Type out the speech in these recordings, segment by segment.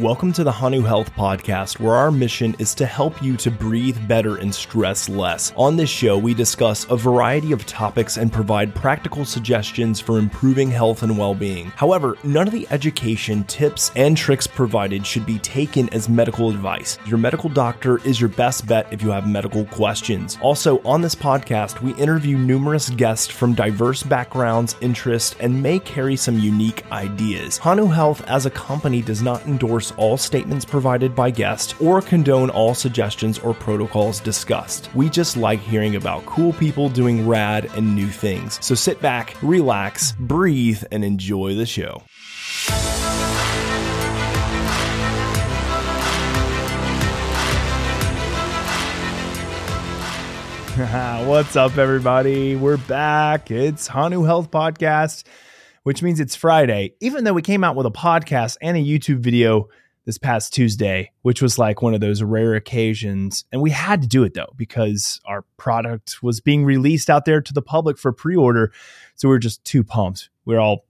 Welcome to the Hanu Health Podcast, where our mission is to help you to breathe better and stress less. On this show, we discuss a variety of topics and provide practical suggestions for improving health and well being. However, none of the education, tips, and tricks provided should be taken as medical advice. Your medical doctor is your best bet if you have medical questions. Also, on this podcast, we interview numerous guests from diverse backgrounds, interests, and may carry some unique ideas. Hanu Health, as a company, does not endorse all statements provided by guests or condone all suggestions or protocols discussed. We just like hearing about cool people doing rad and new things. So sit back, relax, breathe, and enjoy the show. What's up, everybody? We're back. It's Hanu Health Podcast, which means it's Friday, even though we came out with a podcast and a YouTube video this past Tuesday, which was like one of those rare occasions. And we had to do it though, because our product was being released out there to the public for pre order. So we are just too pumped. We are all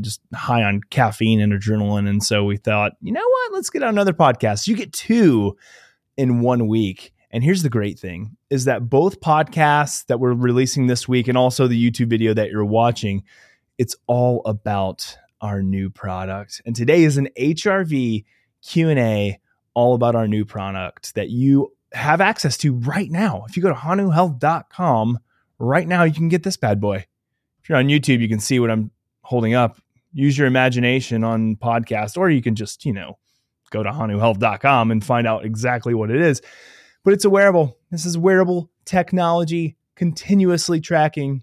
just high on caffeine and adrenaline. And so we thought, you know what? Let's get another podcast. You get two in one week. And here's the great thing is that both podcasts that we're releasing this week and also the YouTube video that you're watching, it's all about our new product. And today is an HRV Q&A all about our new product that you have access to right now. If you go to hanuhealth.com right now, you can get this bad boy. If you're on YouTube, you can see what I'm holding up. Use your imagination on podcast, or you can just, you know, go to hanuhealth.com and find out exactly what it is. But it's a wearable. This is wearable technology, continuously tracking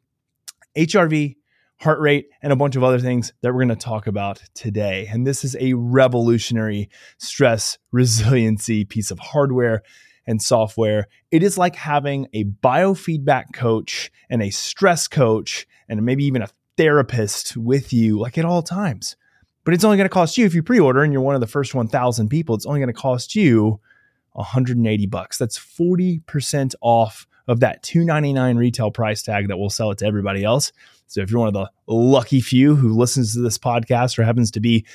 HRV, heart rate, and a bunch of other things that we're going to talk about today. And this is a revolutionary stress resiliency piece of hardware and software. It is like having a biofeedback coach and a stress coach and maybe even a therapist with you, like at all times. But it's only going to cost you if you pre-order and you're one of the first 1,000 people. It's only going to cost you 180 bucks. That's 40% off of that 299 retail price tag that will sell it to everybody else. So if you're one of the lucky few who listens to this podcast or happens to be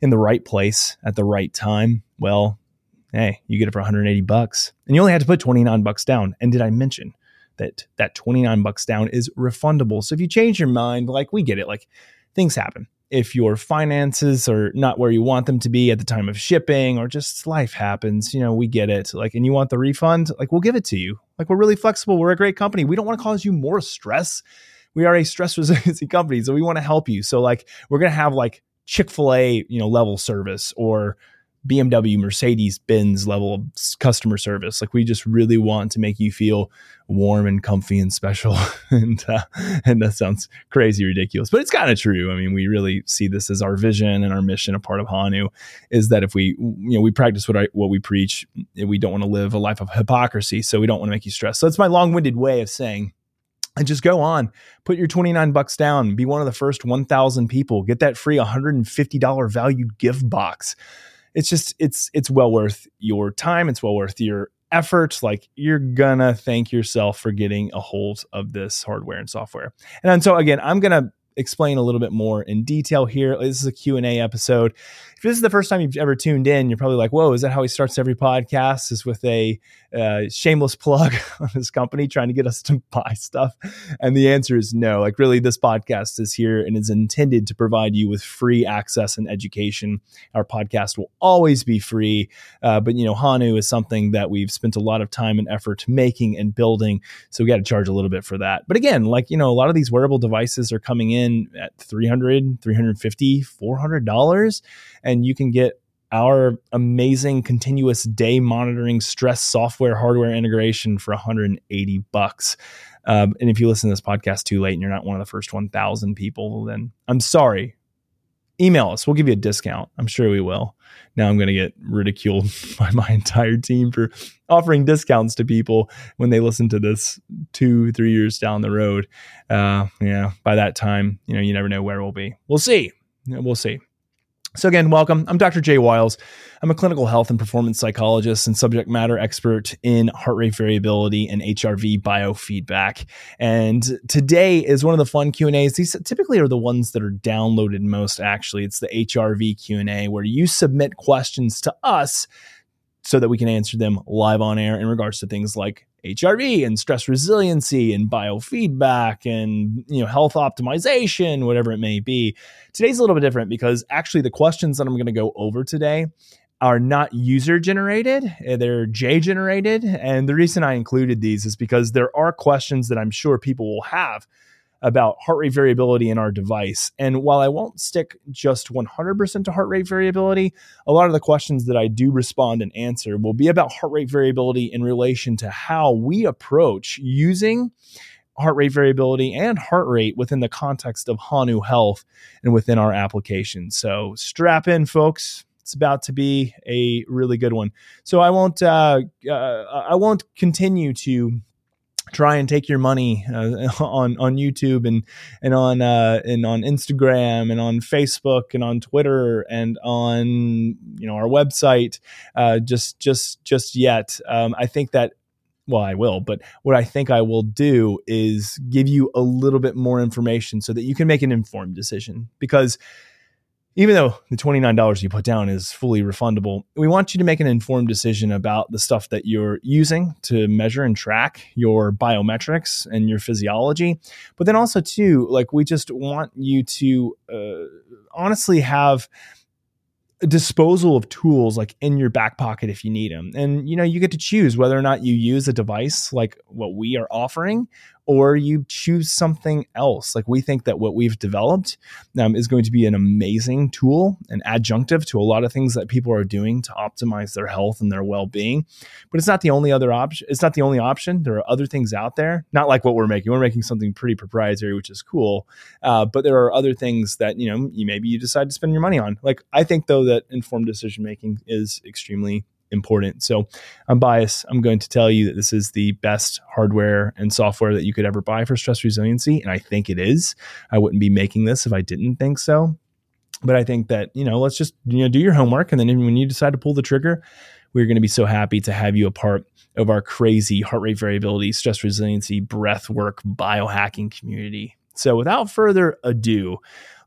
in the right place at the right time, well, hey, you get it for 180 bucks. And you only had to put 29 bucks down. And did I mention that that 29 bucks down is refundable? So if you change your mind, like we get it, like things happen if your finances are not where you want them to be at the time of shipping or just life happens, you know, we get it. Like, and you want the refund, like, we'll give it to you. Like, we're really flexible. We're a great company. We don't want to cause you more stress. We are a stress resiliency company. So we want to help you. So, like, we're going to have like Chick fil A, you know, level service or BMW, Mercedes, Benz level of customer service. Like we just really want to make you feel warm and comfy and special. and uh, and that sounds crazy ridiculous, but it's kind of true. I mean, we really see this as our vision and our mission. A part of Hanu is that if we you know we practice what I what we preach, we don't want to live a life of hypocrisy. So we don't want to make you stressed. So that's my long winded way of saying and just go on put your 29 bucks down be one of the first 1000 people get that free $150 valued gift box it's just it's it's well worth your time. It's well worth your effort like you're gonna thank yourself for getting a hold of this hardware and software. And so again i'm gonna explain a little bit more in detail here. This is a q&a episode if this is the first time you've ever tuned in, you're probably like, whoa, is that how he starts every podcast? Is with a uh, shameless plug on his company trying to get us to buy stuff? And the answer is no. Like, really, this podcast is here and is intended to provide you with free access and education. Our podcast will always be free, uh, but you know, Hanu is something that we've spent a lot of time and effort making and building. So we got to charge a little bit for that. But again, like, you know, a lot of these wearable devices are coming in at 300, 350, 400 dollars and you can get our amazing continuous day monitoring stress software hardware integration for 180 bucks. Um, and if you listen to this podcast too late and you're not one of the first 1,000 people, then I'm sorry. Email us. We'll give you a discount. I'm sure we will. Now I'm going to get ridiculed by my entire team for offering discounts to people when they listen to this two, three years down the road. Uh, yeah, by that time, you know, you never know where we'll be. We'll see. We'll see. So, again, welcome. I'm Dr. Jay Wiles. I'm a clinical health and performance psychologist and subject matter expert in heart rate variability and HRV biofeedback. And today is one of the fun Q&As. These typically are the ones that are downloaded most actually. It's the HRV Q&A where you submit questions to us so that we can answer them live on air in regards to things like HRV and stress resiliency and biofeedback and you know health optimization, whatever it may be. Today's a little bit different because actually the questions that I'm going to go over today are not user generated, eh, they're Jay generated. And the reason I included these is because there are questions that I'm sure people will have about heart rate variability in our device. And while I won't stick just 100% to heart rate variability, a lot of the questions that I do respond and answer will be about heart rate variability in relation to how we approach using heart rate variability and heart rate within the context of Hanu Health and within our application. So strap in, folks. It's about to be a really good one. So I won't uh, uh, I won't continue to try and take your money uh, on on YouTube and and on uh, and on Instagram and on Facebook and on Twitter and on you know our website uh, just just just yet. Um, I think that well, I will, but what I think I will do is give you a little bit more information so that you can make an informed decision because even though the $29 you put down is fully refundable, we want you to make an informed decision about the stuff that you're using to measure and track your biometrics and your physiology. But then also, too, like we just want you to uh, honestly have disposal of tools like in your back pocket if you need them and you know you get to choose whether or not you use a device like what we are offering or you choose something else. Like we think that what we've developed um, is going to be an amazing tool and adjunctive to a lot of things that people are doing to optimize their health and their well-being. But it's not the only other option. It's not the only option. There are other things out there, not like what we're making. We're making something pretty proprietary, which is cool. Uh, but there are other things that you know you maybe you decide to spend your money on. Like I think though that informed decision making is extremely important. So I'm biased. I'm going to tell you that this is the best hardware and software that you could ever buy for stress resiliency. And I think it is. I wouldn't be making this if I didn't think so. But I think that, you know, let's just, you know, do your homework. And then when you decide to pull the trigger, we're going to be so happy to have you a part of our crazy heart rate variability, stress resiliency, breath work, biohacking community. So without further ado,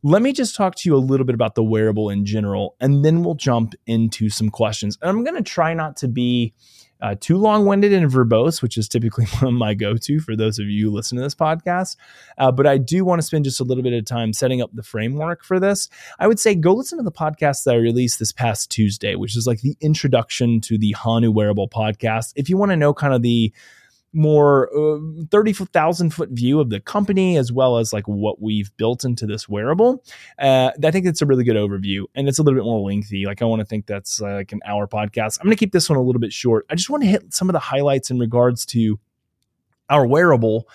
let me just talk to you a little bit about the wearable in general, and then we'll jump into some questions. And I'm going to try not to be uh, too long winded and verbose, which is typically my go to for those of you who listen to this podcast. Uh, but I do want to spend just a little bit of time setting up the framework for this. I would say go listen to the podcast that I released this past Tuesday, which is like the introduction to the Hanu wearable podcast. If you want to know kind of the more uh, 30,000 foot view of the company as well as like what we've built into this wearable. Uh, I think it's a really good overview and it's a little bit more lengthy. Like I want to think that's uh, like an hour podcast. I'm going to keep this one a little bit short. I just want to hit some of the highlights in regards to our wearable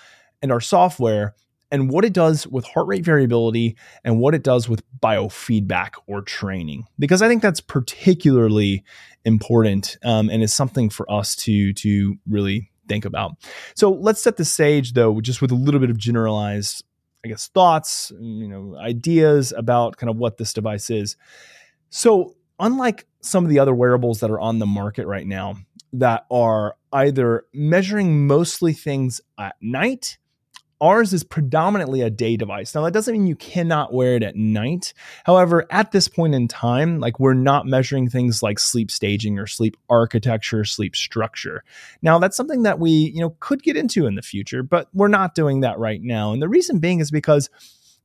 and our software and what it does with heart rate variability and what it does with biofeedback or training because i think that's particularly important um, and is something for us to to really think about. So let's set the stage though, just with a little bit of generalized, I guess, thoughts, you know, ideas about kind of what this device is. So unlike some of the other wearables that are on the market right now that are either measuring mostly things at night Ours is predominantly a day device. Now, that doesn't mean you cannot wear it at night. However, at this point in time, like we're not measuring things like sleep staging or sleep architecture, sleep structure. Now, that's something that we, you know, could get into in the future, but we're not doing that right now. And the reason being is because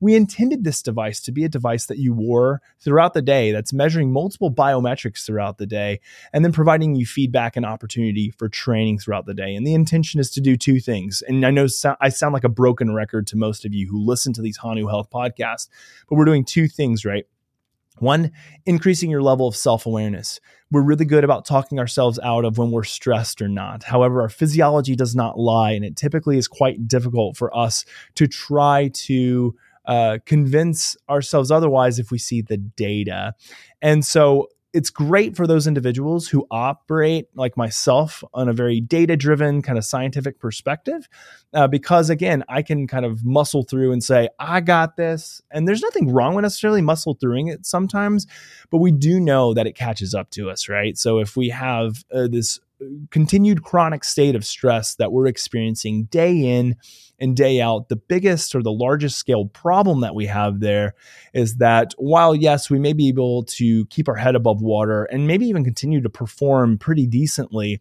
we intended this device to be a device that you wore throughout the day that's measuring multiple biometrics throughout the day and then providing you feedback and opportunity for training throughout the day. And the intention is to do two things. And I know I sound like a broken record to most of you who listen to these Hanu Health podcasts, but we're doing two things, right? One, increasing your level of self awareness. We're really good about talking ourselves out of when we're stressed or not. However, our physiology does not lie, and it typically is quite difficult for us to try to uh, convince ourselves otherwise if we see the data. And so it's great for those individuals who operate like myself on a very data driven kind of scientific perspective uh, because again i can kind of muscle through and say i got this and there's nothing wrong with necessarily muscle through it sometimes but we do know that it catches up to us right so if we have uh, this continued chronic state of stress that we're experiencing day in and day out, the biggest or the largest scale problem that we have there is that while, yes, we may be able to keep our head above water and maybe even continue to perform pretty decently,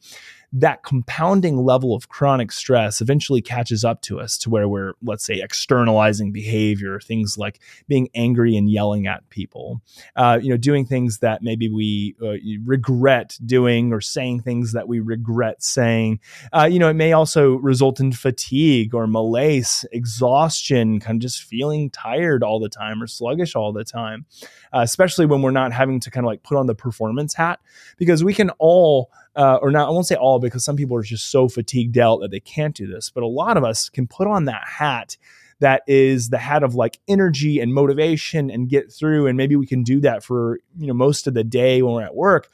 that compounding level of chronic stress eventually catches up to us to where we're, let's say, externalizing behavior, things like being angry and yelling at people, uh, you know, doing things that maybe we uh, regret doing or saying things that we regret saying. Uh, you know, it may also result in fatigue or malaise, exhaustion, kind of just feeling tired all the time or sluggish all the time, uh, especially when we're not having to kind of like put on the performance hat because we can all uh, or not, I won't say all because some people are just so fatigued out that they can't do this, but a lot of us can put on that hat that is the hat of like energy and motivation and get through. And maybe we can do that for, you know, most of the day when we're at work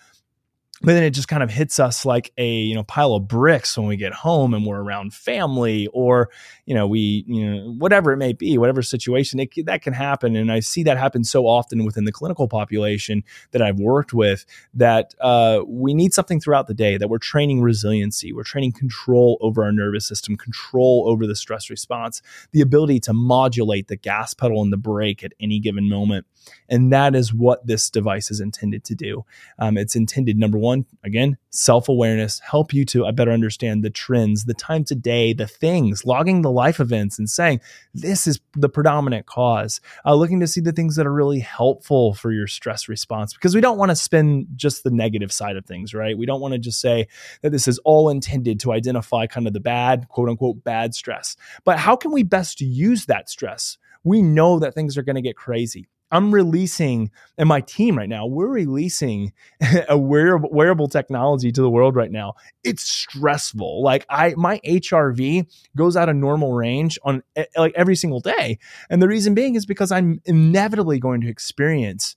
but then it just kind of hits us like a you know pile of bricks when we get home and we're around family or you know we you know whatever it may be whatever situation it, that can happen. And i see that happen so often within the clinical population that i've worked with that uh, we need something throughout the day that we're training resiliency we're training control over our nervous system control over the stress response the ability to modulate the gas pedal and the brake at any given moment and that is what this device is intended to do um, it's intended number one again, self awareness, help you to better understand the trends, the time to day, the things, logging the life events and saying, this is the predominant cause. Uh, looking to see the things that are really helpful for your stress response because we don't want to spin just the negative side of things, right? We don't want to just say that this is all intended to identify kind of the bad, quote unquote, bad stress. But how can we best use that stress? We know that things are going to get crazy. I'm releasing, and my team right now, we're releasing a wearable, wearable technology to the world right now. It's stressful. Like I, my HRV goes out of normal range on like every single day, and the reason being is because I'm inevitably going to experience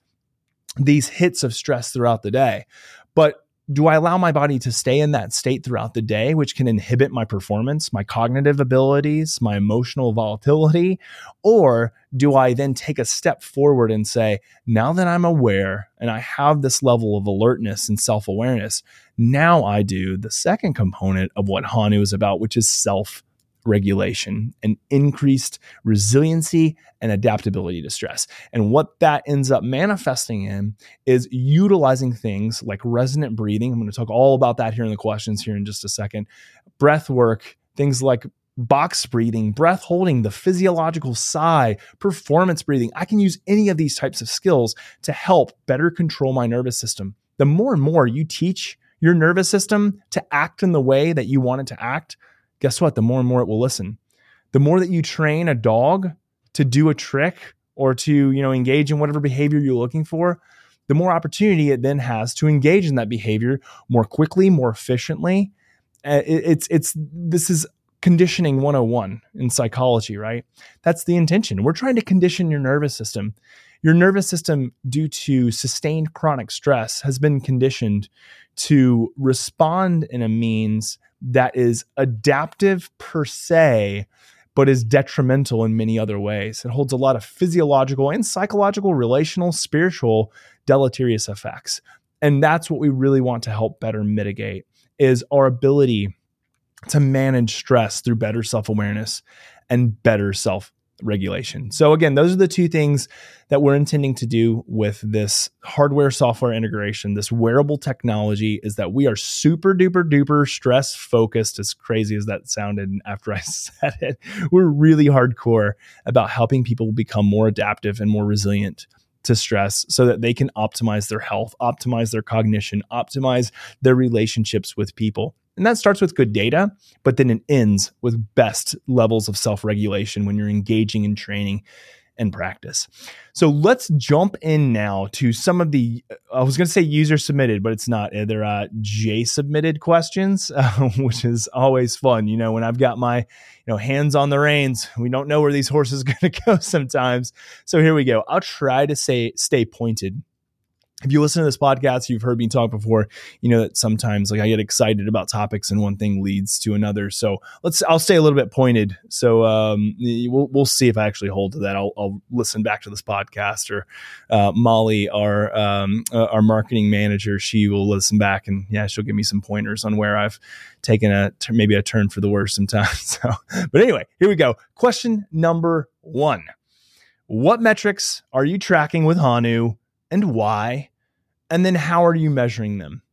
these hits of stress throughout the day. But do I allow my body to stay in that state throughout the day, which can inhibit my performance, my cognitive abilities, my emotional volatility? Or do I then take a step forward and say, now that I'm aware and I have this level of alertness and self awareness, now I do the second component of what Hanu is about, which is self regulation and increased resiliency and adaptability to stress. And what that ends up manifesting in is utilizing things like resonant breathing. I'm going to talk all about that here in the questions here in just a second. Breath work, things like box breathing, breath holding, the physiological sigh, performance breathing. I can use any of these types of skills to help better control my nervous system. The more and more you teach your nervous system to act in the way that you want it to act, guess what? The more and more it will listen. The more that you train a dog to do a trick or to, you know, engage in whatever behavior you're looking for, the more opportunity it then has to engage in that behavior more quickly, more efficiently. Uh, it's it's this is conditioning 101 in psychology, right? That's the intention. We're trying to condition your nervous system. Your nervous system, due to sustained chronic stress, has been conditioned to respond in a means that is adaptive per se, but is detrimental in many other ways. It holds a lot of physiological and psychological, relational, spiritual deleterious effects. And that's what we really want to help better mitigate is our ability to manage stress through better self-awareness and better self regulation. So again, those are the two things that we're intending to do with this hardware software integration, this wearable technology is that we are super duper duper stress focused as crazy as that sounded after I said it. We're really hardcore about helping people become more adaptive and more resilient to stress so that they can optimize their health, optimize their cognition, optimize their relationships with people. And that starts with good data, but then it ends with best levels of self regulation when you're engaging in training and practice. So let's jump in now to some of the, I was going to say user submitted, but it's not. They're uh, Jay submitted questions, uh, which is always fun. You know, when I've got my, you know, hands on the reins, we don't know where these horses are going to go sometimes. So here we go. I'll try to say, stay pointed if you listen to this podcast, you've heard me talk before, you know that sometimes like I get excited about topics and one thing leads to another. So let's I'll stay a little bit pointed. So um, we'll we'll see if I actually hold to that. I'll, I'll listen back to this podcast or uh, Molly, our um, uh, our marketing manager, she will listen back and yeah, she'll give me some pointers on where I've taken a maybe a turn for the worse sometimes. So, but anyway, here we go. Question number one: What metrics are you tracking with Hanu and why? And then how are you measuring them?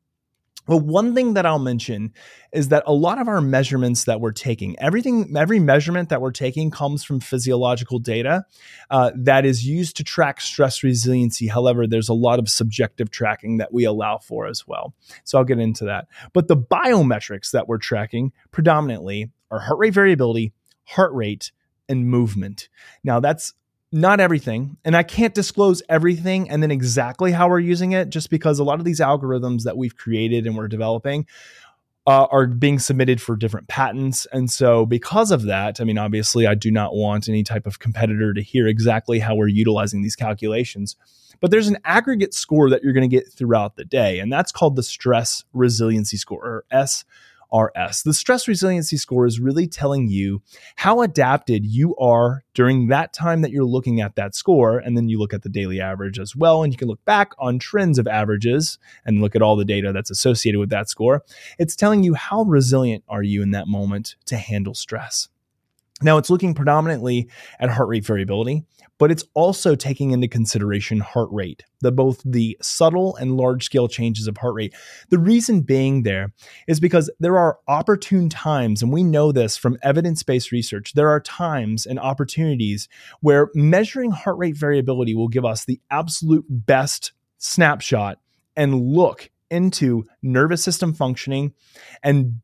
Well, one thing that I'll mention is that a lot of our measurements that we're taking, everything, every measurement that we're taking comes from physiological data uh, that is used to track stress resiliency. However, there's a lot of subjective tracking that we allow for as well. So I'll get into that. But the biometrics that we're tracking predominantly are heart rate variability, heart rate, and movement. Now, that's not everything. And I can't disclose everything and then exactly how we're using it, just because a lot of these algorithms that we've created and we're developing uh, are being submitted for different patents. And so, because of that, I mean, obviously, I do not want any type of competitor to hear exactly how we're utilizing these calculations. But there's an aggregate score that you're going to get throughout the day, and that's called the stress resiliency score, or S RS. The stress resiliency score is really telling you how adapted you are during that time that you're looking at that score. And then you look at the daily average as well. And you can look back on trends of averages and look at all the data that's associated with that score. It's telling you how resilient are you in that moment to handle stress. Now, it's looking predominantly at heart rate variability, but it's also taking into consideration heart rate, the both the subtle and large scale changes of heart rate. The reason being there is because there are opportune times, and we know this from evidence based research, there are times and opportunities where measuring heart rate variability will give us the absolute best snapshot and look into nervous system functioning and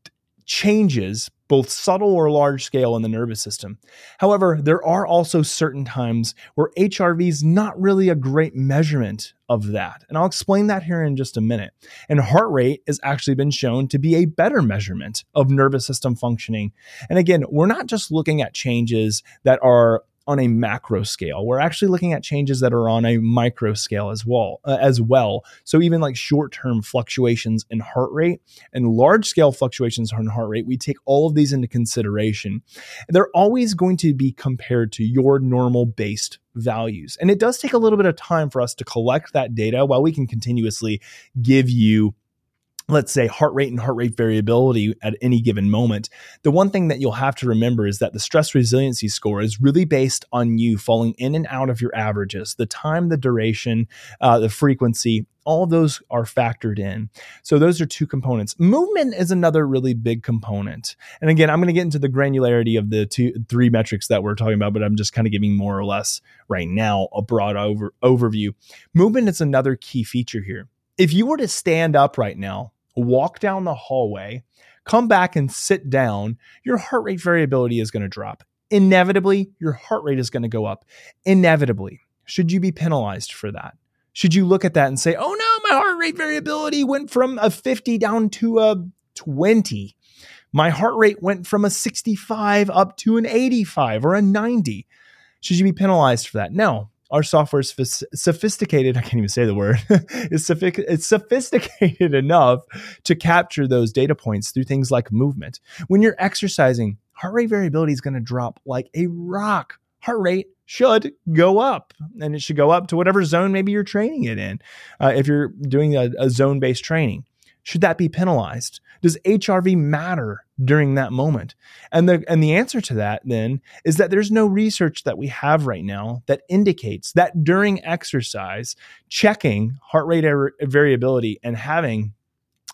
changes both subtle or large scale in the nervous system. However, there are also certain times where HRV is not really a great measurement of that. And I'll explain that here in just a minute. And heart rate has actually been shown to be a better measurement of nervous system functioning. And again, we're not just looking at changes that are on a macro scale. We're actually looking at changes that are on a micro scale as well. Uh, as well. So even like short-term fluctuations in heart rate and large-scale fluctuations in heart rate, we take all of these into consideration. They're always going to be compared to your normal based values. And it does take a little bit of time for us to collect that data while we can continuously give you let's say heart rate and heart rate variability at any given moment, the one thing that you'll have to remember is that the stress resiliency score is really based on you falling in and out of your averages, the time, the duration, uh, the frequency. All those are factored in. So, those are two components. Movement is another really big component. And again, I'm going to get into the granularity of the two, three metrics that we're talking about, but I'm just kind of giving more or less right now a broad over, overview. Movement is another key feature here. If you were to stand up right now walk down the hallway, come back and sit down, your heart rate variability is going to drop. Inevitably, your heart rate is going to go up. Inevitably. Should you be penalized for that? Should you look at that and say, oh no, my heart rate variability went from a 50 down to a 20? My heart rate went from a 65 up to an 85 or a 90. Should you be penalized for that? No, our software is sophisticated. I can't even say the word. it's, it's sophisticated enough to capture those data points through things like movement. When you're exercising, heart rate variability is going to drop like a rock. Heart rate should go up and it should go up to whatever zone maybe you're training it in. Uh, if you're doing a, a zone based training, should that be penalized? Does HRV matter during that moment? And the and the answer to that then is that there's no research that we have right now that indicates that during exercise, checking heart rate variability and having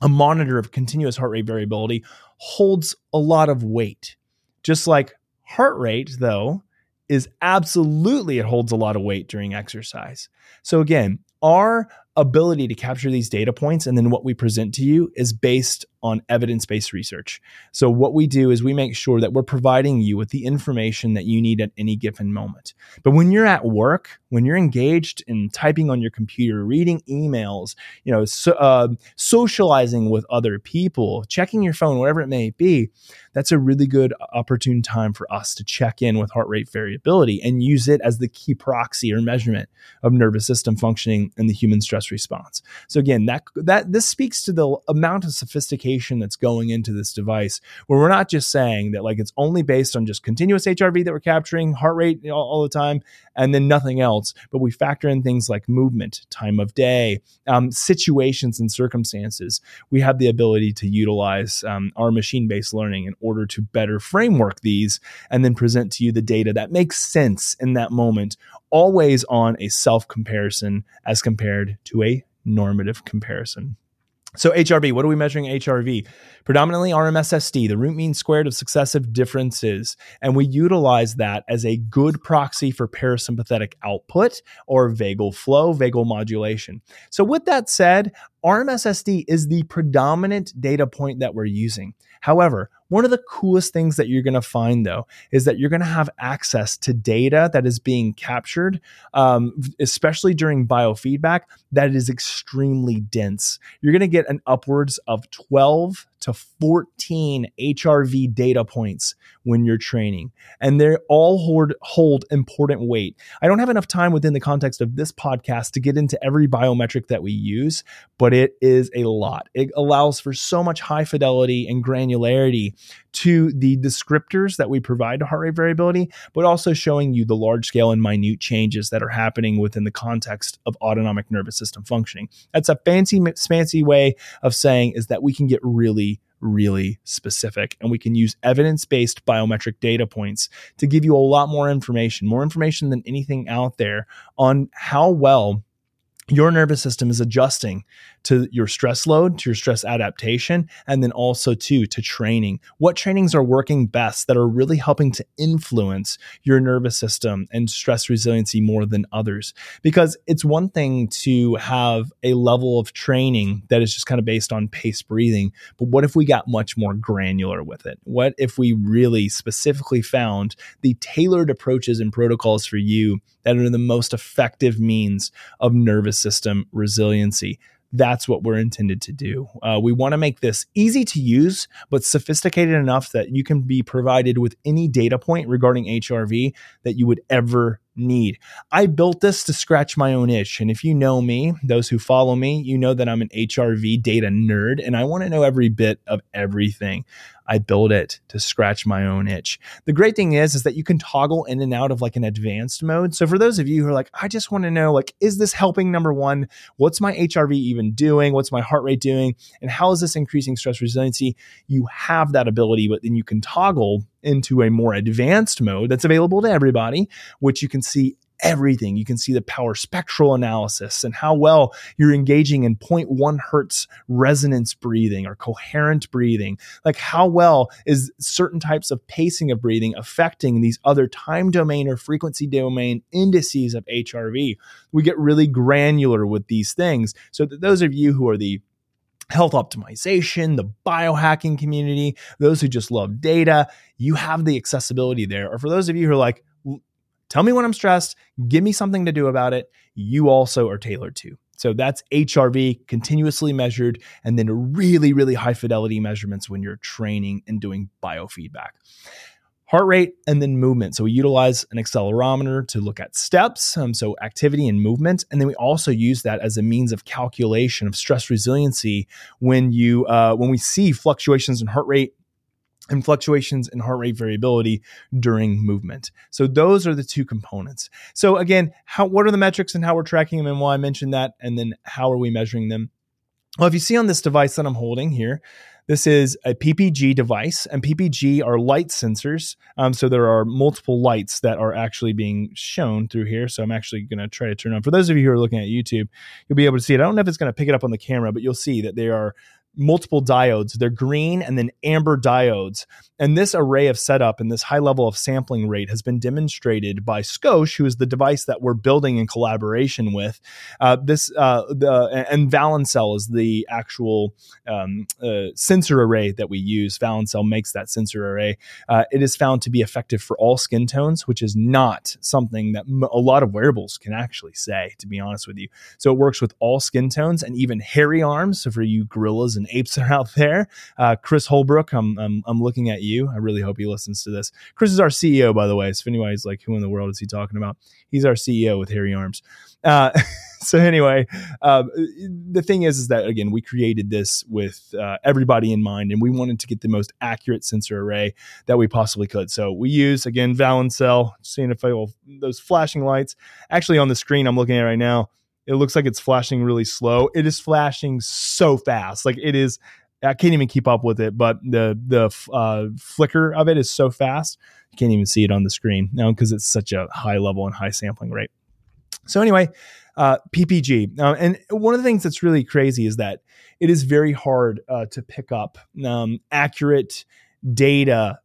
a monitor of continuous heart rate variability holds a lot of weight. Just like heart rate though is absolutely it holds a lot of weight during exercise. So again, our ability to capture these data points and then what we present to you is based on evidence based research. So, what we do is we make sure that we're providing you with the information that you need at any given moment. But when you're at work, when you're engaged in typing on your computer, reading emails, you know, so, uh, socializing with other people, checking your phone, whatever it may be, that's a really good opportune time for us to check in with heart rate variability and use it as the key proxy or measurement of nervous system functioning and the human stress stress response. So again, that that this speaks to the amount of sophistication that's going into this device, where we're not just saying that like it's only based on just continuous HRV that we're capturing, heart rate all, all the time, and then nothing else, but we factor in things like movement, time of day, um, situations and circumstances. We have the ability to utilize um, our machine-based learning in order to better framework these and then present to you the data that makes sense in that moment always on a self comparison as compared to a normative comparison. So HRV, what are we measuring HRV? Predominantly RMSSD, the root mean squared of successive differences. And we utilize that as a good proxy for parasympathetic output or vagal flow, vagal modulation. So with that said, RMSSD is the predominant data point that we're using. However, one of the coolest things that you're going to find, though, is that you're going to have access to data that is being captured, um, especially during biofeedback, that is extremely dense. You're going to get an upwards of 12 to 14 HRV data points when you're training, and they all hold, hold important weight. I don't have enough time within the context of this podcast to get into every biometric that we use, but it is a lot. It allows for so much high fidelity and granularity to the descriptors that we provide to heart rate variability, but also showing you the large scale and minute changes that are happening within the context of autonomic nervous system functioning. That's a fancy, fancy way of saying is that we can get really really specific. And we can use evidence based biometric data points to give you a lot more information, more information than anything out there on how well your nervous system is adjusting to your stress load, to your stress adaptation, and then also too to training. What trainings are working best that are really helping to influence your nervous system and stress resiliency more than others? Because it's one thing to have a level of training that is just kind of based on pace breathing, but what if we got much more granular with it? What if we really specifically found the tailored approaches and protocols for you that are the most effective means of nervous system resiliency. That's what we're intended to do. Uh, we want to make this easy to use, but sophisticated enough that you can be provided with any data point regarding HRV that you would ever need. I built this to scratch my own itch. And if you know me, those who follow me, you know that I'm an HRV data nerd and I want to know every bit of everything. I build it to scratch my own itch. The great thing is, is that you can toggle in and out of like an advanced mode. So for those of you who are like, I just want to know, like, is this helping? Number one, what's my HRV even doing? What's my heart rate doing? And how is this increasing stress resiliency? You have that ability, but then you can toggle into a more advanced mode that's available to everybody, which you can see everything. You can see the power spectral analysis and how well you're engaging in 0.1 hertz resonance breathing or coherent breathing. Like how well is certain types of pacing of breathing affecting these other time domain or frequency domain indices of HRV. We get really granular with these things. So that those of you who are the health optimization, the biohacking community, those who just love data, you have the accessibility there. Or for those of you who are like, tell me when I'm stressed, give me something to do about it, you also are tailored to. So that's HRV continuously measured and then really, really high fidelity measurements when you're training and doing biofeedback heart rate, and then movement. So we utilize an accelerometer to look at steps, um, so activity and movement, and then we also use that as a means of calculation of stress resiliency when you uh, when we see fluctuations in heart rate and fluctuations in heart rate variability during movement. So those are the two components. So again, how what are the metrics and how we're tracking them and why I mentioned that, and then how are we measuring them? Well, if you see on this device that I'm holding here, this is a PPG device, and PPG are light sensors. Um, so there are multiple lights that are actually being shown through here. So I'm actually going to try to turn on. For those of you who are looking at YouTube, you'll be able to see it. I don't know if it's going to pick it up on the camera, but you'll see that they are multiple diodes. They're green and then amber diodes. And this array of setup and this high level of sampling rate has been demonstrated by Scosche, who is the device that we're building in collaboration with. Uh, this uh, the and Valencell is the actual um, uh, sensor array that we use. Valencell makes that sensor array. Uh, it is found to be effective for all skin tones, which is not something that a lot of wearables can actually say. To be honest with you, so it works with all skin tones and even hairy arms. So for you gorillas and apes are out there. Uh, Chris Holbrook, I'm, I'm, I'm looking at you. I really hope he listens to this. Chris is our CEO, by the way. So if anybody's like, who in the world is he talking about? He's our CEO with Hairy Arms. Uh, so anyway, uh, the thing is, is that again, we created this with uh, everybody in mind, and we wanted to get the most accurate sensor array that we possibly could. So we use again Valencell, seeing if I will those flashing lights. Actually, on the screen I'm looking at right now, it looks like it's flashing really slow. It is flashing so fast, like it is. I can't even keep up with it, but the the uh, flicker of it is so fast you can't even see it on the screen now because it's such a high level and high sampling rate. So anyway, uh, PPG, uh, and one of the things that's really crazy is that it is very hard uh, to pick up um, accurate data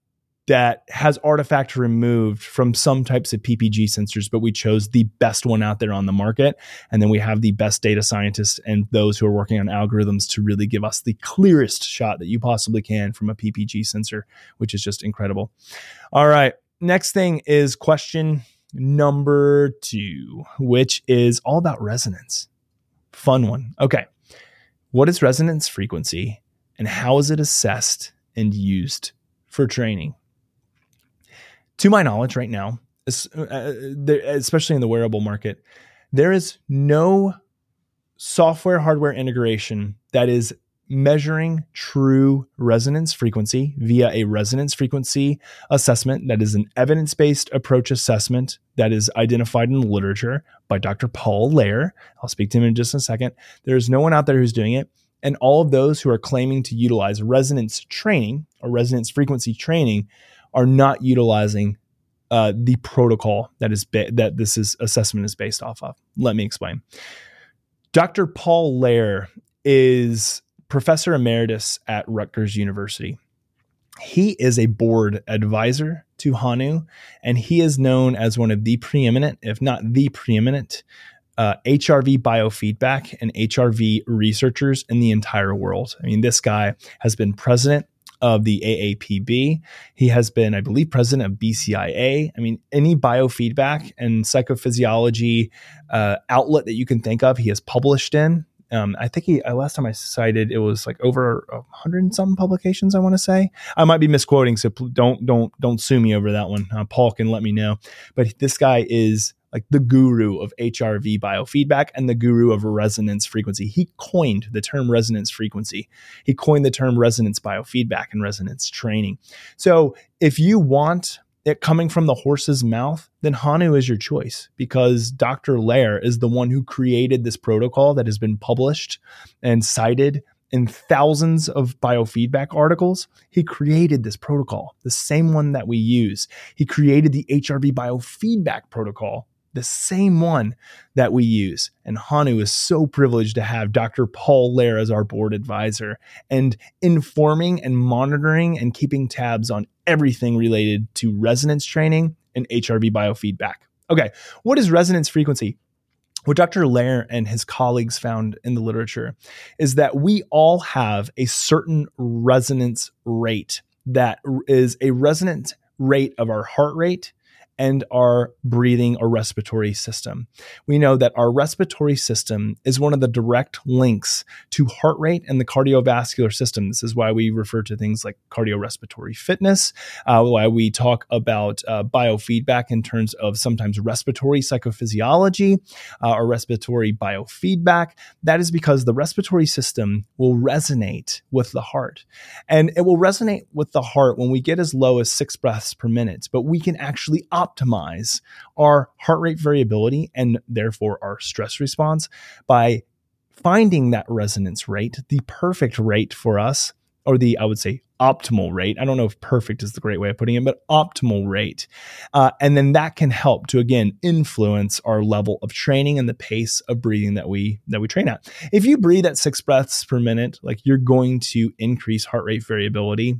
that has artifact removed from some types of PPG sensors, but we chose the best one out there on the market. And then we have the best data scientists and those who are working on algorithms to really give us the clearest shot that you possibly can from a PPG sensor, which is just incredible. All right. Next thing is question number two, which is all about resonance. Fun one. Okay. What is resonance frequency and how is it assessed and used for training? To my knowledge, right now, uh, especially in the wearable market, there is no software hardware integration that is measuring true resonance frequency via a resonance frequency assessment that is an evidence based approach assessment that is identified in the literature by Dr. Paul Lehrer. I'll speak to him in just a second. There's no one out there who's doing it. And all of those who are claiming to utilize resonance training or resonance frequency training are not utilizing uh, the protocol that is ba- that this is assessment is based off of. Let me explain. Dr. Paul Lehrer is professor emeritus at Rutgers University. He is a board advisor to Hanu, and he is known as one of the preeminent, if not the preeminent, uh, HRV biofeedback and HRV researchers in the entire world. I mean, this guy has been president of the AAPB. He has been, I believe, president of BCIA. I mean, any biofeedback and psychophysiology uh, outlet that you can think of, he has published in. Um, I think he uh, last time I cited it was like over a hundred and some publications. I want to say I might be misquoting, so don't don't don't sue me over that one. Uh, Paul can let me know. But this guy is like the guru of HRV biofeedback and the guru of resonance frequency. He coined the term resonance frequency. He coined the term resonance biofeedback and resonance training. So if you want it coming from the horse's mouth, then Hanu is your choice because Dr. Lehrer is the one who created this protocol that has been published and cited in thousands of biofeedback articles. He created this protocol, the same one that we use. He created the HRV biofeedback protocol the same one that we use. And Hanu is so privileged to have Dr. Paul Lehrer as our board advisor and informing and monitoring and keeping tabs on everything related to resonance training and HRV biofeedback. Okay, what is resonance frequency? What Dr. Lehrer and his colleagues found in the literature is that we all have a certain resonance rate that is a resonant rate of our heart rate and our breathing or respiratory system. We know that our respiratory system is one of the direct links to heart rate and the cardiovascular system. This is why we refer to things like cardiorespiratory fitness, uh, why we talk about uh, biofeedback in terms of sometimes respiratory psychophysiology uh, or respiratory biofeedback. That is because the respiratory system will resonate with the heart. And it will resonate with the heart when we get as low as six breaths per minute, but we can actually optimize our heart rate variability and therefore our stress response by finding that resonance rate, the perfect rate for us, or the, I would say, optimal rate. I don't know if perfect is the great way of putting it, but optimal rate. Uh, and then that can help to again influence our level of training and the pace of breathing that we that we train at. If you breathe at six breaths per minute, like you're going to increase heart rate variability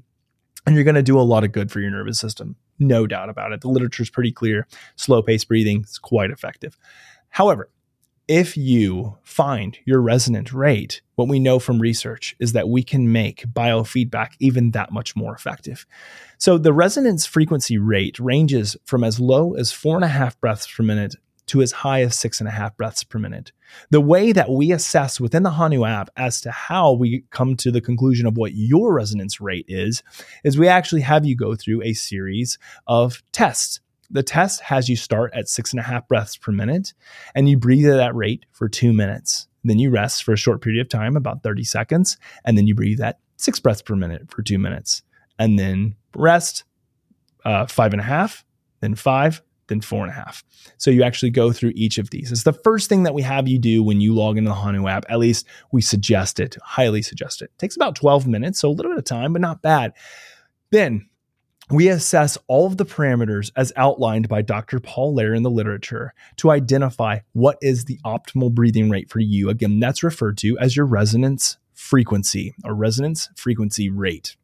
and you're going to do a lot of good for your nervous system. No doubt about it. The literature is pretty clear. Slow pace breathing is quite effective. However, if you find your resonant rate, what we know from research is that we can make biofeedback even that much more effective. So the resonance frequency rate ranges from as low as four and a half breaths per minute to as high as six and a half breaths per minute. The way that we assess within the Hanu app as to how we come to the conclusion of what your resonance rate is, is we actually have you go through a series of tests. The test has you start at six and a half breaths per minute and you breathe at that rate for two minutes. Then you rest for a short period of time, about 30 seconds, and then you breathe at six breaths per minute for two minutes. And then rest uh, five and a half, then five, then four and a half. So you actually go through each of these. It's the first thing that we have you do when you log into the Hanu app. At least we suggest it, highly suggest it. it takes about 12 minutes, so a little bit of time, but not bad. Then we assess all of the parameters as outlined by Dr. Paul Lehrer in the literature to identify what is the optimal breathing rate for you. Again, that's referred to as your resonance frequency or resonance frequency rate.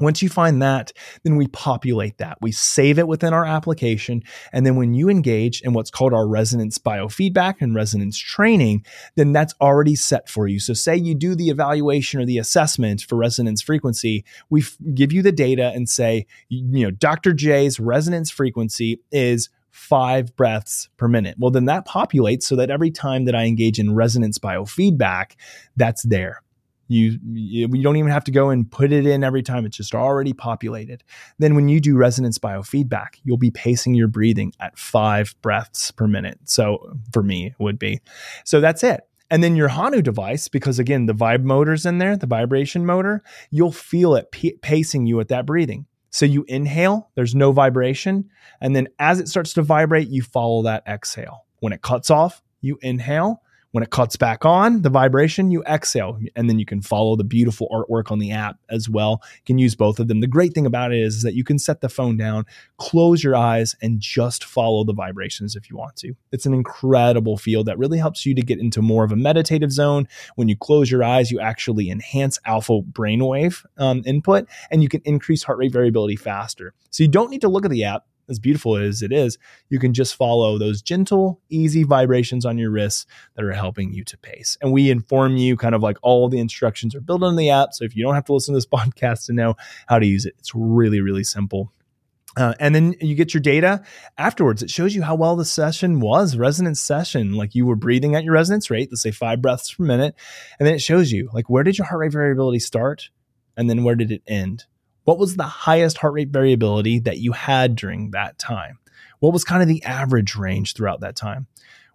Once you find that, then we populate that. We save it within our application. And then when you engage in what's called our resonance biofeedback and resonance training, then that's already set for you. So, say you do the evaluation or the assessment for resonance frequency, we f- give you the data and say, you know, Dr. Jay's resonance frequency is five breaths per minute. Well, then that populates so that every time that I engage in resonance biofeedback, that's there. You, you, don't even have to go and put it in every time. It's just already populated. Then when you do resonance biofeedback, you'll be pacing your breathing at five breaths per minute. So for me, it would be. So that's it. And then your Hanu device, because again, the vibe motor's in there, the vibration motor, you'll feel it p- pacing you at that breathing. So you inhale, there's no vibration. And then as it starts to vibrate, you follow that exhale. When it cuts off, you inhale. When it cuts back on, the vibration, you exhale, and then you can follow the beautiful artwork on the app as well. You can use both of them. The great thing about it is, is that you can set the phone down, close your eyes, and just follow the vibrations if you want to. It's an incredible feel that really helps you to get into more of a meditative zone. When you close your eyes, you actually enhance alpha brainwave um, input, and you can increase heart rate variability faster. So you don't need to look at the app as beautiful as it is, you can just follow those gentle, easy vibrations on your wrists that are helping you to pace. And we inform you kind of like all the instructions are built on the app. So if you don't have to listen to this podcast to know how to use it, it's really, really simple. Uh, and then you get your data afterwards. It shows you how well the session was, resonance session. Like you were breathing at your resonance rate, let's say five breaths per minute. And then it shows you like where did your heart rate variability start? And then where did it end? What was the highest heart rate variability that you had during that time? What was kind of the average range throughout that time?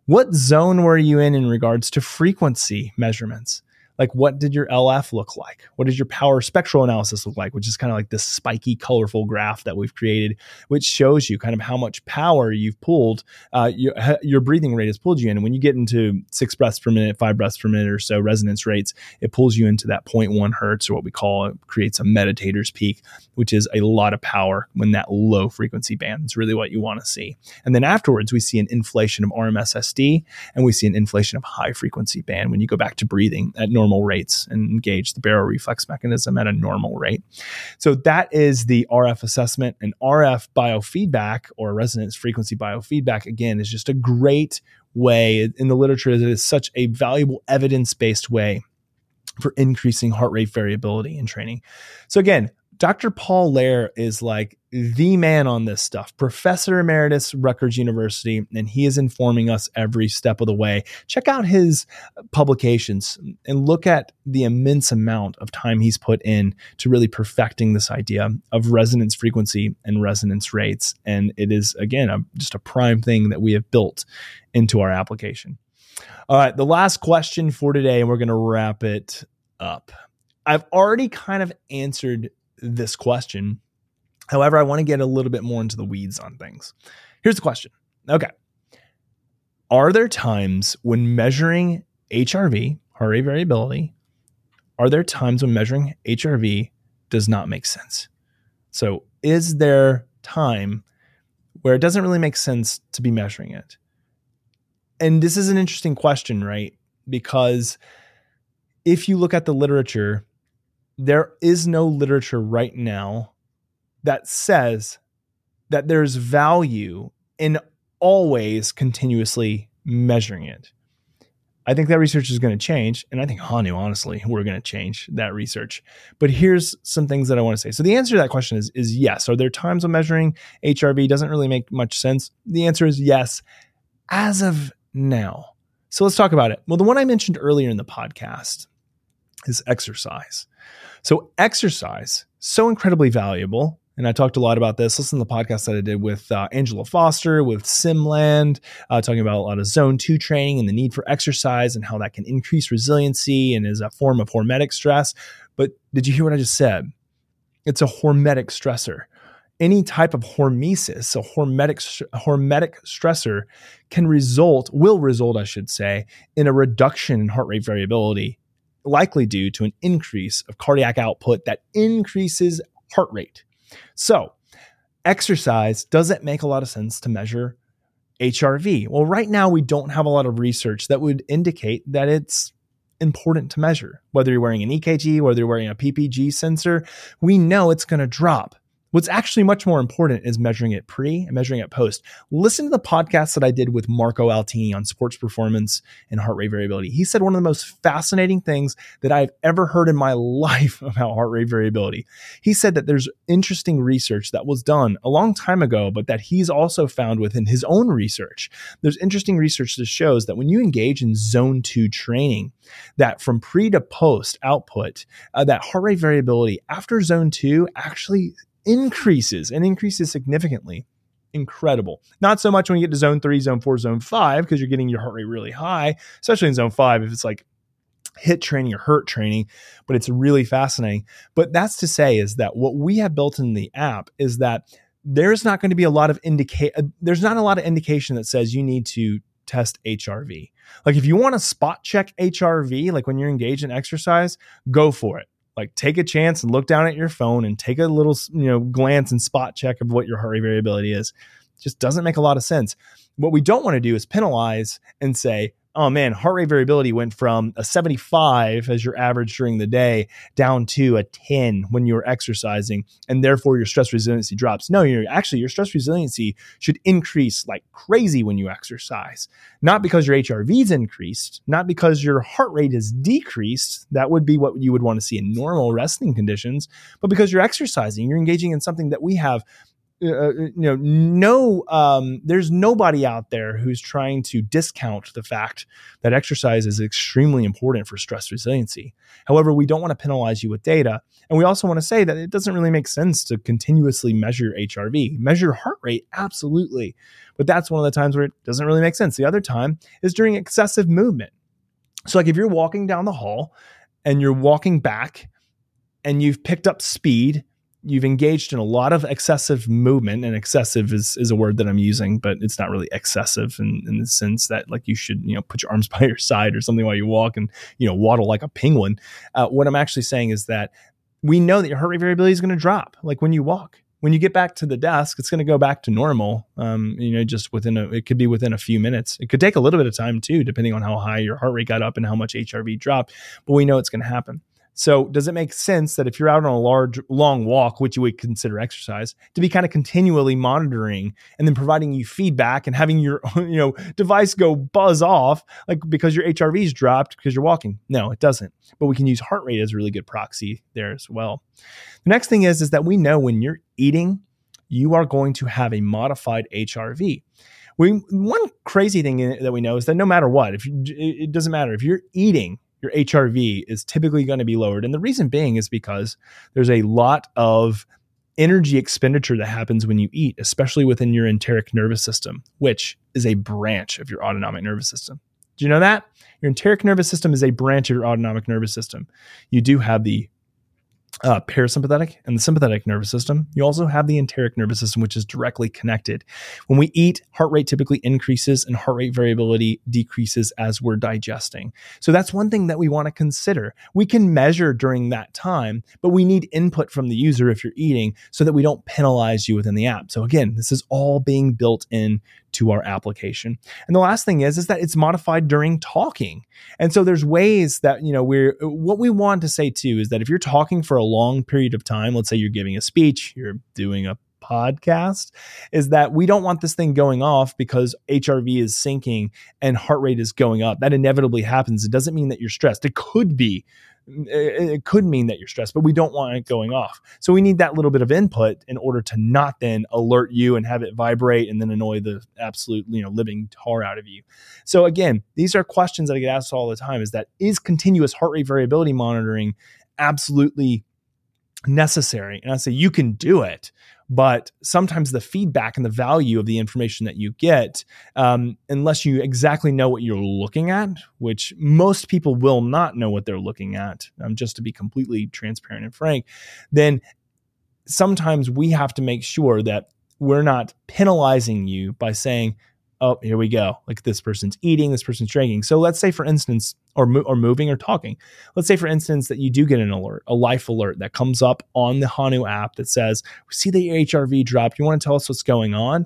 What zone were you in in regards to frequency measurements? Like what did your LF look like? What does your power spectral analysis look like? Which is kind of like this spiky, colorful graph that we've created, which shows you kind of how much power you've pulled, uh, your, your breathing rate has pulled you in. And when you get into six breaths per minute, five breaths per minute or so resonance rates, it pulls you into that 0.1 hertz or what we call it creates a meditator's peak, which is a lot of power when that low frequency band is really what you want to see. And then afterwards, we see an inflation of RMSSD and we see an inflation of high frequency band when you go back to breathing at normal normal rates and engage the baroreflex mechanism at a normal rate. So that is the RF assessment and RF biofeedback or resonance frequency biofeedback again is just a great way in the literature it is such a valuable evidence-based way for increasing heart rate variability in training. So again, Dr. Paul Lehrer is like the man on this stuff, Professor Emeritus, Rutgers University, and he is informing us every step of the way. Check out his uh, publications and look at the immense amount of time he's put in to really perfecting this idea of resonance frequency and resonance rates. And it is, again, a, just a prime thing that we have built into our application. All right, the last question for today, and we're going to wrap it up. I've already kind of answered this question. However, I want to get a little bit more into the weeds on things. Here's the question. Okay. Are there times when measuring HRV, heart rate variability, are there times when measuring HRV does not make sense? So, is there time where it doesn't really make sense to be measuring it? And this is an interesting question, right? Because if you look at the literature, there is no literature right now that says that there's value in always continuously measuring it. I think that research is going to change. And I think Hanu, honestly, we're going to change that research. But here's some things that I want to say. So the answer to that question is, is yes. Are there times when measuring HRV doesn't really make much sense? The answer is yes. as of now. So let's talk about it. Well, the one I mentioned earlier in the podcast is exercise. So, exercise, so incredibly valuable. And I talked a lot about this. Listen to the podcast that I did with uh, Angela Foster, with Simland, uh, talking about a lot of zone two training and the need for exercise and how that can increase resiliency and is a form of hormetic stress. But did you hear what I just said? It's a hormetic stressor. Any type of hormesis, a hormetic, hormetic stressor, can result, will result, I should say, in a reduction in heart rate variability likely due to an increase of cardiac output that increases heart rate. So, exercise doesn't make a lot of sense to measure HRV. Well, right now we don't have a lot of research that would indicate that it's important to measure. Whether you're wearing an EKG, whether you're wearing a PPG sensor, we know it's going to drop. What's actually much more important is measuring it pre and measuring it post. Listen to the podcast that I did with Marco Altini on sports performance and heart rate variability. He said one of the most fascinating things that I've ever heard in my life about heart rate variability. He said that there's interesting research that was done a long time ago, but that he's also found within his own research. There's interesting research that shows that when you engage in zone two training, that from pre to post output, uh, that heart rate variability after zone two actually increases and increases significantly. Incredible. Not so much when you get to zone three, zone four, zone five, because you're getting your heart rate really high, especially in zone five, if it's like HIIT training or hurt training, but it's really fascinating. But that's to say is that what we have built in the app is that there's not going to be a lot of indicate uh, there's not a lot of indication that says you need to test HRV. Like if you want to spot check HRV, like when you're engaged in exercise, go for it like take a chance and look down at your phone and take a little you know glance and spot check of what your heart rate variability is. Just doesn't make a lot of sense. What we don't want to do is penalize and say oh man, heart rate variability went from a 75 as your average during the day down to a 10 when you were exercising, and therefore your stress resiliency drops. No, you're actually your stress resiliency should increase like crazy when you exercise. Not because your HRV's increased, not because your heart rate is decreased. That would be what you would want to see in normal resting conditions, but because you're exercising, you're engaging in something that we have uh, uh, you know, no, um, there's nobody out there who's trying to discount the fact that exercise is extremely important for stress resiliency. However, we don't want to penalize you with data. And we also want to say that it doesn't really make sense to continuously measure HRV. Measure heart rate, absolutely. But that's one of the times where it doesn't really make sense. The other time is during excessive movement. So, like if you're walking down the hall and you're walking back and you've picked up speed you've engaged in a lot of excessive movement and excessive is, is a word that i'm using but it's not really excessive in, in the sense that like you should you know put your arms by your side or something while you walk and you know waddle like a penguin. Uh, what i'm actually saying is that we know that your heart rate variability is going to drop like when you walk. When you get back to the desk it's going to go back to normal um, you know just within a it could be within a few minutes. It could take a little bit of time too depending on how high your heart rate got up and how much hrv dropped but we know it's going to happen so, does it make sense that if you're out on a large, long walk, which you would consider exercise, to be kind of continually monitoring and then providing you feedback and having your you know device go buzz off, like because your HRV's dropped because you're walking? No, it doesn't. But we can use heart rate as a really good proxy there as well. The next thing is is that we know when you're eating, you are going to have a modified HRV. We one crazy thing that we know is that no matter what, if you, it doesn't matter if you're eating your HRV is typically going to be lowered. And the reason being is because there's a lot of energy expenditure that happens when you eat, especially within your enteric nervous system, which is a branch of your autonomic nervous system. Do you know that? Your enteric nervous system is a branch of your autonomic nervous system. You do have the uh, parasympathetic and the sympathetic nervous system. You also have the enteric nervous system, which is directly connected. When we eat, heart rate typically increases and heart rate variability decreases as we're digesting. So that's one thing that we want to consider. We can measure during that time, but we need input from the user if you're eating so that we don't penalize you within the app. So again, this is all being built in to our application. And the last thing is is that it's modified during talking. And so there's ways that, you know, we're what we want to say too is that if you're talking for a long period of time, let's say you're giving a speech, you're doing a podcast is that we don't want this thing going off because HRV is sinking and heart rate is going up. That inevitably happens. It doesn't mean that you're stressed. It could be it, could mean that you're stressed, but we don't want it going off. So we need that little bit of input in order to not then alert you and have it vibrate and then annoy the absolute, you know, living tar out of you. So again, these are questions that I get asked all the time is that is continuous heart rate variability monitoring absolutely necessary? And I say you can do it, but sometimes the feedback and the value of the information that you get, um, unless you exactly know what you're looking at, which most people will not know what they're looking at, um, just to be completely transparent and frank, then sometimes we have to make sure that we're not penalizing you by saying, oh, here we go. Like this person's eating, this person's drinking. So let's say, for instance, or, mo- or moving or talking. Let's say, for instance, that you do get an alert, a life alert that comes up on the Hanu app that says, we see the HRV dropped. You want to tell us what's going on?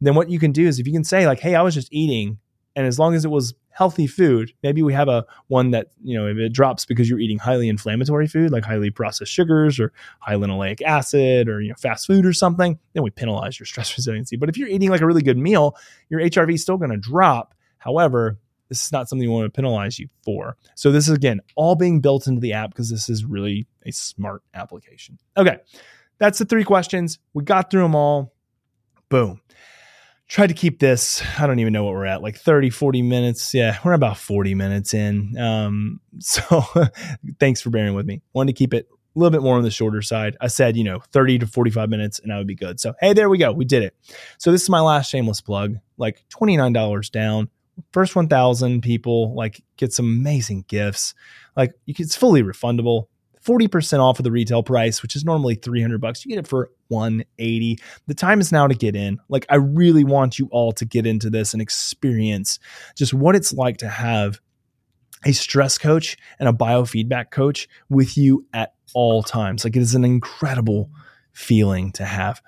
Then what you can do is if you can say, like, hey, I was just eating, and as long as it was healthy food. Maybe we have a one that, you know, if it drops because you're eating highly inflammatory food, like highly processed sugars or high linoleic acid or, you know, fast food or something, then we penalize your stress resiliency. But if you're eating like a really good meal, your HRV is still going to drop. However, this is not something we want to penalize you for. So this is again all being built into the app because this is really a smart application. Okay. That's the three questions. We got through them all. Boom tried to keep this i don't even know what we're at like 30 40 minutes. Yeah we're about 40 minutes in. Um, so thanks for bearing with me. Wanted to keep it a little bit more on the shorter side. I said you know 30 to 45 minutes and i would be good. So hey there we go. We did it. So this is my last shameless plug like $29 down. First 1000 people like get some amazing gifts. Like it's fully refundable 40% off of the retail price, which is normally 300 bucks. You get it for 180. The time is now to get in. Like I really want you all to get into this and experience just what it's like to have a stress coach and a biofeedback coach with you at all times. Like it is an incredible feeling to have.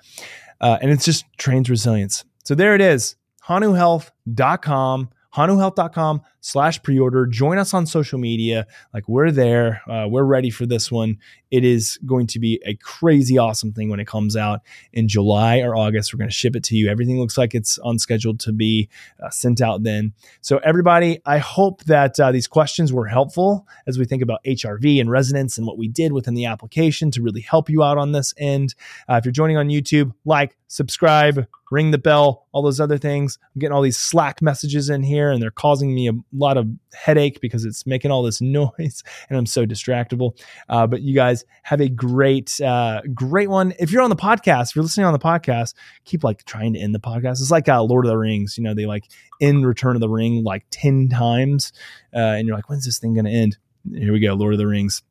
Uh, and it's just trains resilience. So there it is, hanuhealth.com hanuhealth.com slash pre-order. Join us on social media. Like we're there. Uh, we're ready for this one. It is going to be a crazy awesome thing when it comes out in july or august. We're going to ship it to you. Everything looks like it's on schedule to be uh, sent out then. So everybody i hope that uh, these questions were helpful as we think about hrv and resonance and what we did within the application to really help you out on this end. Uh, if you're joining on youtube like subscribe ring the bell, all those other things. I'm getting all these Slack messages in here and they're causing me a lot of headache because it's making all this noise and I'm so distractible. Uh, but you guys have a great, uh, great one. If you're on the podcast, if you're listening on the podcast, keep like trying to end the podcast. It's like uh, Lord of the Rings, you know, they like end Return of the Ring like 10 times. Uh, and you're like, when's this thing going to end? Here we go, Lord of the Rings.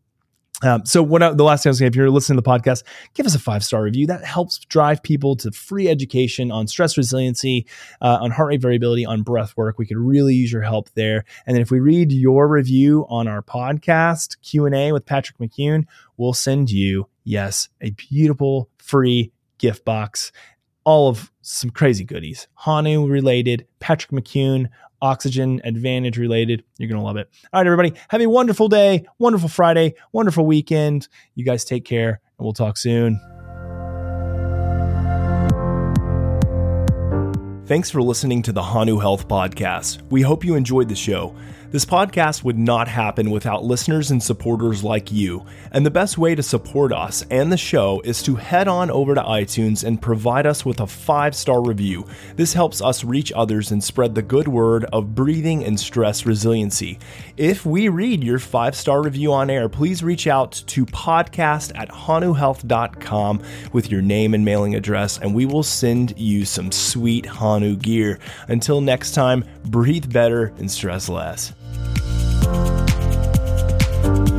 Um, so what I, the last thing I was saying, if you're listening to the podcast, give us a five star review. That helps drive people to free education on stress resiliency, uh, on heart rate variability, on breath work. We could really use your help there. And then if we read your review on our podcast Q and A with Patrick McKeown, we'll send you yes a beautiful free gift box all of some crazy goodies. Hanu related, Patrick McKeown, Oxygen Advantage related. You're going to love it. All right, everybody, have a wonderful day, wonderful Friday, wonderful weekend. You guys take care, and we'll talk soon. Thanks for listening to the Hanu Health Podcast. We hope you enjoyed the show. This podcast would not happen without listeners and supporters like you. And the best way to support us and the show is to head on over to iTunes and provide us with a five star review. This helps us reach others and spread the good word of breathing and stress resiliency. If we read your five star review on air, please reach out to podcast at hanuhealth.com with your name and mailing address, and we will send you some sweet Hanu gear. Until next time, breathe better and stress less. Thank you